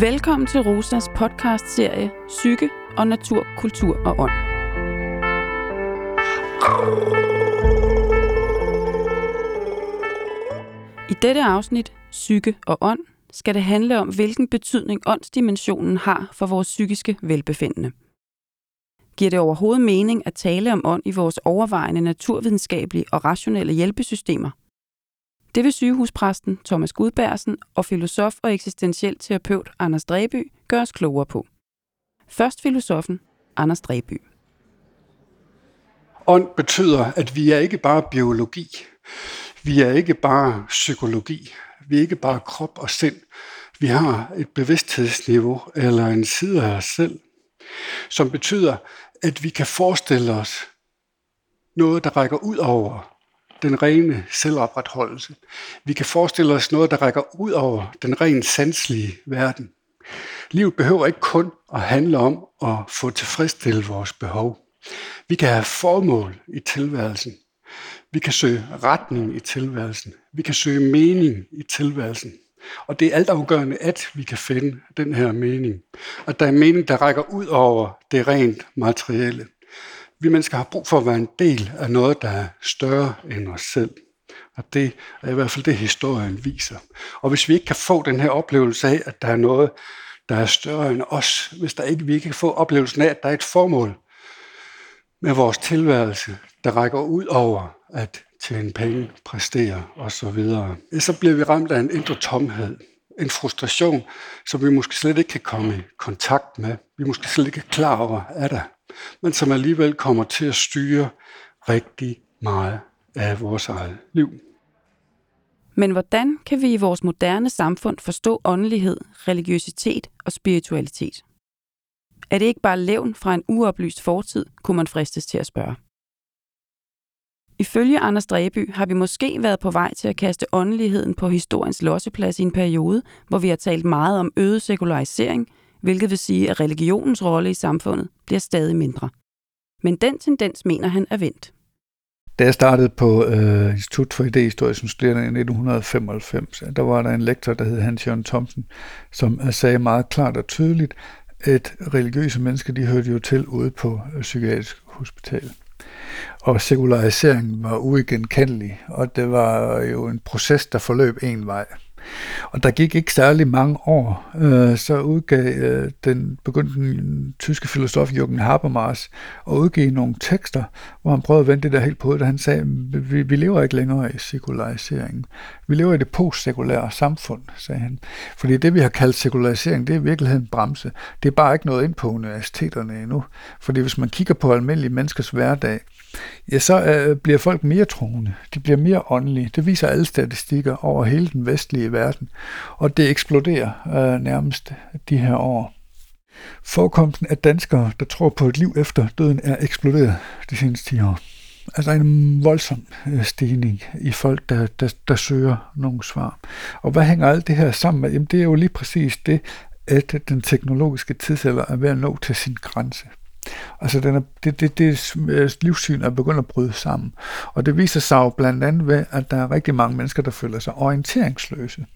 Velkommen til Rosas podcast-serie Psyke og Natur, Kultur og Ånd. I dette afsnit, Psyke og Ånd, skal det handle om, hvilken betydning åndsdimensionen har for vores psykiske velbefindende. Giver det overhovedet mening at tale om ånd i vores overvejende naturvidenskabelige og rationelle hjælpesystemer? Det vil sygehuspræsten Thomas Gudbærsen og filosof og eksistentiel terapeut Anders Dreby gøre os klogere på. Først filosofen Anders Dreby. Ånd betyder, at vi er ikke bare biologi. Vi er ikke bare psykologi. Vi er ikke bare krop og sind. Vi har et bevidsthedsniveau eller en side af os selv, som betyder, at vi kan forestille os noget, der rækker ud over den rene selvopretholdelse. Vi kan forestille os noget, der rækker ud over den rent sanselige verden. Livet behøver ikke kun at handle om at få tilfredsstillet vores behov. Vi kan have formål i tilværelsen. Vi kan søge retning i tilværelsen. Vi kan søge mening i tilværelsen. Og det er altafgørende, at vi kan finde den her mening. Og der er mening, der rækker ud over det rent materielle. Vi mennesker har brug for at være en del af noget, der er større end os selv. Og det er i hvert fald det, historien viser. Og hvis vi ikke kan få den her oplevelse af, at der er noget, der er større end os, hvis der ikke, vi ikke kan få oplevelsen af, at der er et formål med vores tilværelse, der rækker ud over at tjene penge, præstere osv., så bliver vi ramt af en indre tomhed, en frustration, som vi måske slet ikke kan komme i kontakt med. Vi måske slet ikke er klar over, er der men som alligevel kommer til at styre rigtig meget af vores eget liv. Men hvordan kan vi i vores moderne samfund forstå åndelighed, religiøsitet og spiritualitet? Er det ikke bare levn fra en uoplyst fortid, kunne man fristes til at spørge. Ifølge Anders Dreby har vi måske været på vej til at kaste åndeligheden på historiens losseplads i en periode, hvor vi har talt meget om øget sekularisering, hvilket vil sige, at religionens rolle i samfundet bliver stadig mindre. Men den tendens mener han er vendt. Da jeg startede på øh, Institut for Idehistorie som studerende i 1995, der var der en lektor, der hed Hans Jørgen Thomsen, som øh, sagde meget klart og tydeligt, at religiøse mennesker, de hørte jo til ude på øh, psykiatrisk hospital. Og sekulariseringen var uigenkendelig, og det var jo en proces, der forløb en vej. Og der gik ikke særlig mange år, øh, så udgav øh, den begyndte den tyske filosof Jürgen Habermas at udgive nogle tekster, hvor han prøvede at vende det der helt på hovedet, han sagde, vi, vi lever ikke længere i sekulariseringen. Vi lever i det postsekulære samfund, sagde han. Fordi det, vi har kaldt sekularisering, det er i virkeligheden bremse. Det er bare ikke noget ind på universiteterne endnu. Fordi hvis man kigger på almindelige menneskers hverdag, ja, så øh, bliver folk mere troende. De bliver mere åndelige. Det viser alle statistikker over hele den vestlige verden. Og det eksploderer øh, nærmest de her år. Forekomsten af danskere, der tror på et liv efter døden, er eksploderet de seneste 10 år. Altså en voldsom øh, stigning i folk, der, der, der søger nogle svar. Og hvad hænger alt det her sammen med? Jamen det er jo lige præcis det, at den teknologiske tidsalder er ved at nå til sin grænse. Altså den er, det, det, det øh, livssyn er begyndt at bryde sammen. Og det viser sig jo blandt andet ved, at der er rigtig mange mennesker, der føler sig orienteringsløse.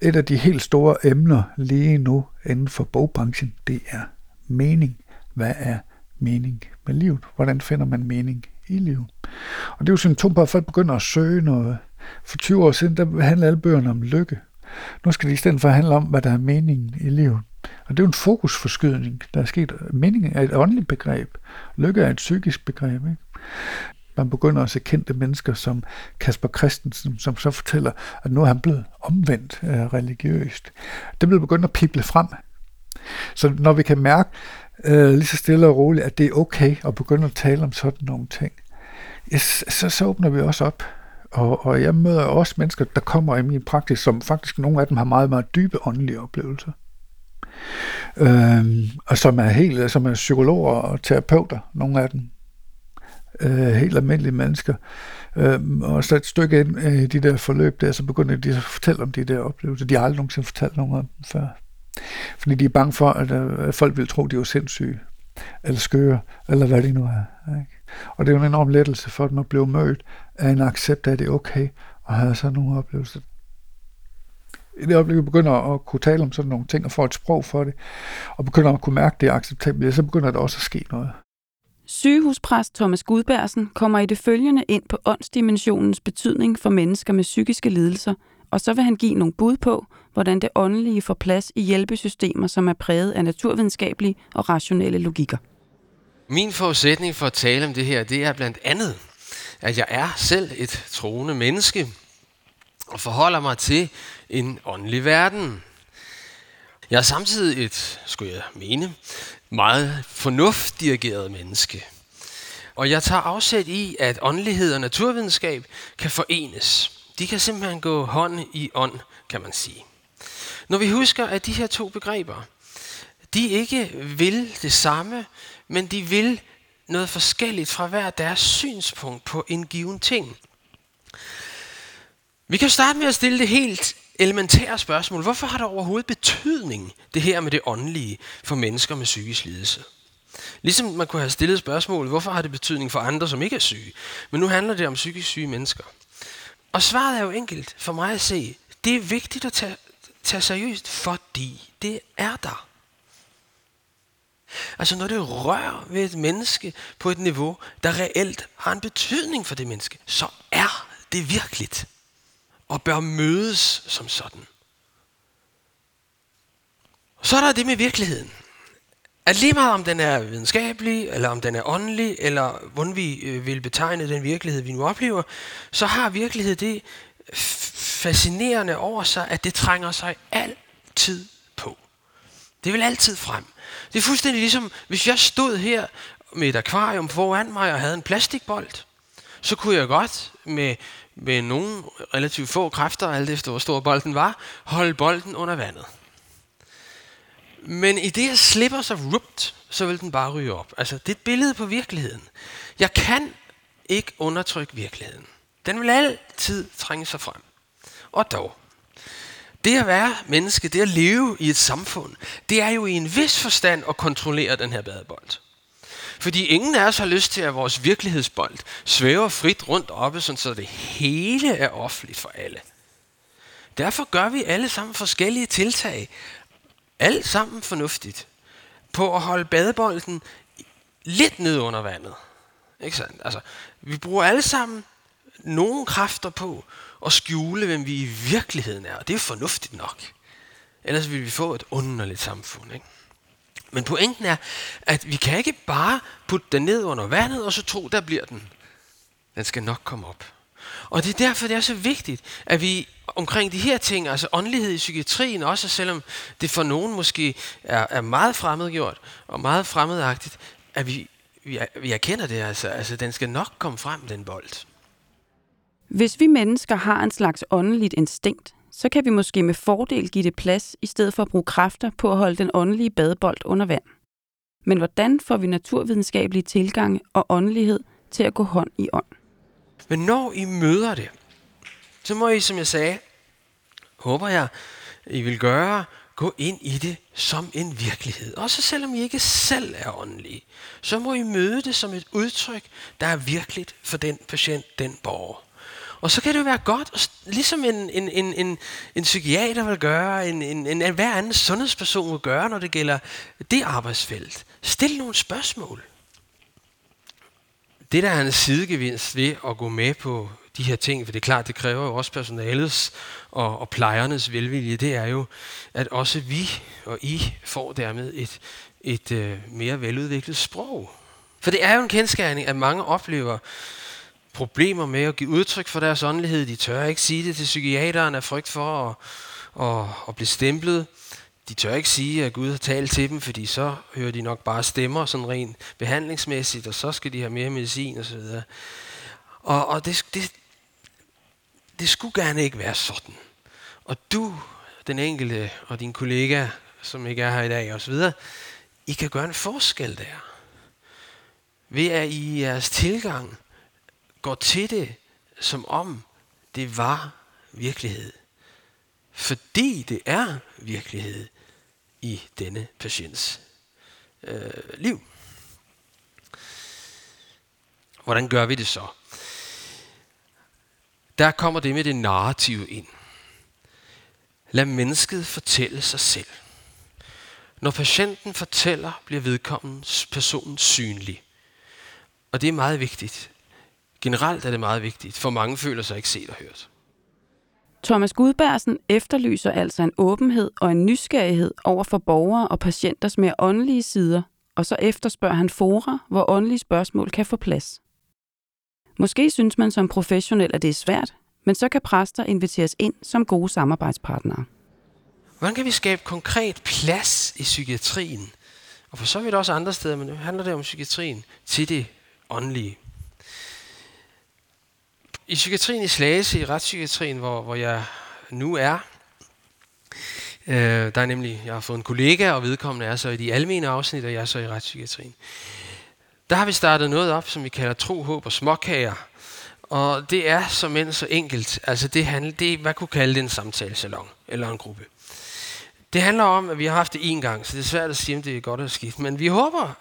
Et af de helt store emner lige nu inden for bogbranchen, det er mening. Hvad er mening med livet? Hvordan finder man mening i livet? Og det er jo symptom på, at folk begynder at søge noget. For 20 år siden, der handlede alle bøgerne om lykke. Nu skal de i stedet for handle om, hvad der er meningen i livet. Og det er jo en fokusforskydning, der er sket. Meningen er et åndeligt begreb. Lykke er et psykisk begreb. Ikke? Man begynder at se kendte mennesker som Kasper Christensen, som så fortæller, at nu er han blevet omvendt øh, religiøst. Det bliver begyndt at pible frem. Så når vi kan mærke øh, lige så stille og roligt, at det er okay at begynde at tale om sådan nogle ting, yes, så, så åbner vi også op. Og, og jeg møder også mennesker, der kommer i min praksis, som faktisk nogle af dem har meget, meget dybe åndelige oplevelser øh, og som er helt, som er psykologer og terapeuter, nogle af dem. Øh, helt almindelige mennesker. Øh, og så et stykke ind øh, i de der forløb der, så begynder de at fortælle om de der oplevelser. De har aldrig nogensinde fortalt nogen om dem før. Fordi de er bange for, at, øh, at folk vil tro, de er sindssyge, eller skøre, eller hvad det nu er. Ikke? Og det er jo en enorm lettelse for dem at blive mødt af en accept af, at det er okay at have sådan nogle oplevelser i det øjeblik, vi begynder at kunne tale om sådan nogle ting, og få et sprog for det, og begynder at kunne mærke, at det er acceptabelt, så begynder der også at ske noget. Sygehuspræst Thomas Gudbærsen kommer i det følgende ind på åndsdimensionens betydning for mennesker med psykiske lidelser, og så vil han give nogle bud på, hvordan det åndelige får plads i hjælpesystemer, som er præget af naturvidenskabelige og rationelle logikker. Min forudsætning for at tale om det her, det er blandt andet, at jeg er selv et troende menneske, og forholder mig til en åndelig verden. Jeg er samtidig et, skulle jeg mene, meget fornuftdirigeret menneske. Og jeg tager afsæt i, at åndelighed og naturvidenskab kan forenes. De kan simpelthen gå hånd i ånd, kan man sige. Når vi husker, at de her to begreber, de ikke vil det samme, men de vil noget forskelligt fra hver deres synspunkt på en given ting. Vi kan starte med at stille det helt elementære spørgsmål. Hvorfor har det overhovedet betydning, det her med det åndelige, for mennesker med psykisk lidelse? Ligesom man kunne have stillet spørgsmål, hvorfor har det betydning for andre, som ikke er syge? Men nu handler det om psykisk syge mennesker. Og svaret er jo enkelt for mig at se. Det er vigtigt at tage, tage seriøst, fordi det er der. Altså når det rører ved et menneske på et niveau, der reelt har en betydning for det menneske, så er det virkeligt og bør mødes som sådan. Så er der det med virkeligheden. At lige meget om den er videnskabelig, eller om den er åndelig, eller hvordan vi øh, vil betegne den virkelighed, vi nu oplever, så har virkelighed det fascinerende over sig, at det trænger sig altid på. Det vil altid frem. Det er fuldstændig ligesom, hvis jeg stod her med et akvarium foran mig og havde en plastikbold, så kunne jeg godt med med nogle relativt få kræfter, alt efter hvor stor bolden var, holde bolden under vandet. Men i det, jeg slipper så rupt, så vil den bare ryge op. Altså, det er et billede på virkeligheden. Jeg kan ikke undertrykke virkeligheden. Den vil altid trænge sig frem. Og dog, det at være menneske, det at leve i et samfund, det er jo i en vis forstand at kontrollere den her badebold. Fordi ingen af os har lyst til, at vores virkelighedsbold svæver frit rundt oppe, sådan så det hele er offentligt for alle. Derfor gør vi alle sammen forskellige tiltag, alt sammen fornuftigt, på at holde badebolden lidt ned under vandet. Ikke sandt? Altså, vi bruger alle sammen nogle kræfter på at skjule, hvem vi i virkeligheden er. Og det er fornuftigt nok. Ellers vil vi få et underligt samfund. Ikke? Men pointen er, at vi kan ikke bare putte den ned under vandet, og så tro, der bliver den. Den skal nok komme op. Og det er derfor, det er så vigtigt, at vi omkring de her ting, altså åndelighed i psykiatrien, også selvom det for nogen måske er, er meget fremmedgjort og meget fremmedagtigt, at vi, vi, vi erkender det altså. Altså, den skal nok komme frem, den bold. Hvis vi mennesker har en slags åndeligt instinkt, så kan vi måske med fordel give det plads, i stedet for at bruge kræfter på at holde den åndelige badebold under vand. Men hvordan får vi naturvidenskabelige tilgange og åndelighed til at gå hånd i ånd? Men når I møder det, så må I, som jeg sagde, håber jeg, I vil gøre, gå ind i det som en virkelighed. Også selvom I ikke selv er åndelige, så må I møde det som et udtryk, der er virkeligt for den patient, den borger. Og så kan det jo være godt, ligesom en, en, en, en, en psykiater vil gøre, en, en, en, en hver anden sundhedsperson vil gøre, når det gælder det arbejdsfelt. Stil nogle spørgsmål. Det, der er en sidegevinst ved at gå med på de her ting, for det er klart, det kræver jo også personalets og, og plejernes velvilje, det er jo, at også vi og I får dermed et, et øh, mere veludviklet sprog. For det er jo en kendskærning, at mange oplever problemer med at give udtryk for deres åndelighed. De tør ikke sige det til psykiateren af frygt for at, at, at blive stemplet. De tør ikke sige, at Gud har talt til dem, fordi så hører de nok bare stemmer sådan rent behandlingsmæssigt, og så skal de have mere medicin osv. Og, og det, det, det skulle gerne ikke være sådan. Og du, den enkelte og din kollega, som ikke er her i dag osv., I kan gøre en forskel der. Ved at i jeres tilgang går til det, som om det var virkelighed. Fordi det er virkelighed i denne patients øh, liv. Hvordan gør vi det så? Der kommer det med det narrative ind. Lad mennesket fortælle sig selv. Når patienten fortæller, bliver vedkommende personen synlig. Og det er meget vigtigt. Generelt er det meget vigtigt, for mange føler sig ikke set og hørt. Thomas Gudbærsen efterlyser altså en åbenhed og en nysgerrighed over for borgere og patienters mere åndelige sider, og så efterspørger han fora, hvor åndelige spørgsmål kan få plads. Måske synes man som professionel, at det er svært, men så kan præster inviteres ind som gode samarbejdspartnere. Hvordan kan vi skabe konkret plads i psykiatrien, og for så vidt også andre steder, men nu handler det om psykiatrien, til det åndelige? I psykiatrien i Slagelse, i retspsykiatrien, hvor, hvor jeg nu er, øh, der er nemlig, jeg har fået en kollega, og vedkommende er så i de almene afsnit, og jeg er så i retspsykiatrien. Der har vi startet noget op, som vi kalder tro, håb og småkager. Og det er som end så enkelt. Altså det, handler, det hvad kunne kalde det en samtalesalon, eller en gruppe. Det handler om, at vi har haft det en gang, så det er svært at sige, om det er godt eller skidt. Men vi håber,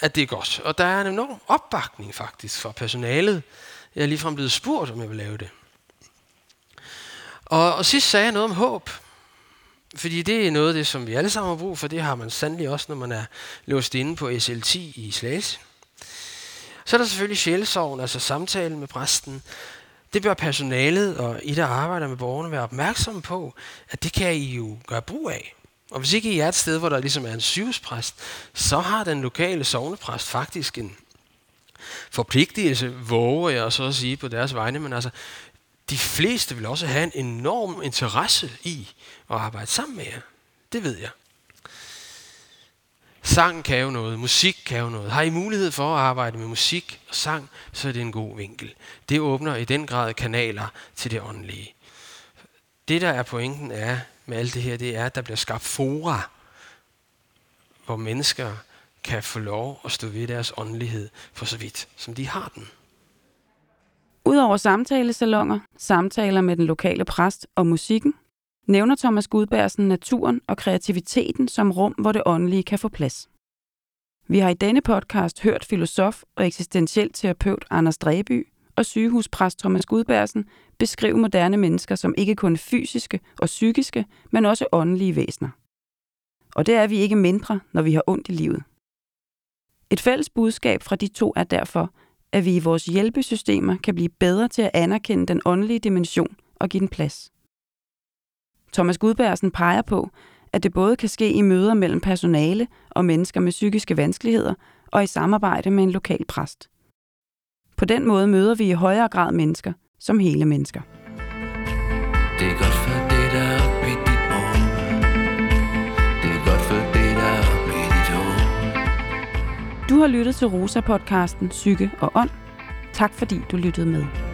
at det er godt. Og der er en enorm opbakning faktisk fra personalet. Jeg er ligefrem blevet spurgt, om jeg vil lave det. Og, og sidst sagde jeg noget om håb. Fordi det er noget af det, som vi alle sammen har brug for. Det har man sandelig også, når man er låst inde på SL10 i Slagelse. Så er der selvfølgelig sjælesorgen, altså samtalen med præsten. Det bør personalet og I, der arbejder med borgerne, være opmærksomme på, at det kan I jo gøre brug af. Og hvis ikke I er et sted, hvor der ligesom er en sygehuspræst, så har den lokale sovnepræst faktisk en forpligtelse, våger jeg så at sige på deres vegne, men altså, de fleste vil også have en enorm interesse i at arbejde sammen med jer. Det ved jeg. Sang kan jo noget, musik kan jo noget. Har I mulighed for at arbejde med musik og sang, så er det en god vinkel. Det åbner i den grad kanaler til det åndelige. Det, der er pointen er med alt det her, det er, at der bliver skabt fora, hvor mennesker kan få lov at stå ved deres åndelighed for så vidt, som de har den. Udover samtalesalonger, samtaler med den lokale præst og musikken, nævner Thomas Gudbærsen naturen og kreativiteten som rum, hvor det åndelige kan få plads. Vi har i denne podcast hørt filosof og eksistentiel terapeut Anders Dreby og sygehuspræst Thomas Gudbærsen beskrive moderne mennesker som ikke kun fysiske og psykiske, men også åndelige væsener. Og det er vi ikke mindre, når vi har ondt i livet. Et fælles budskab fra de to er derfor, at vi i vores hjælpesystemer kan blive bedre til at anerkende den åndelige dimension og give den plads. Thomas Gudbærsen peger på, at det både kan ske i møder mellem personale og mennesker med psykiske vanskeligheder og i samarbejde med en lokal præst. På den måde møder vi i højere grad mennesker som hele mennesker. Det er godt Du har lyttet til Rosa-podcasten Psyke og Ånd. Tak fordi du lyttede med.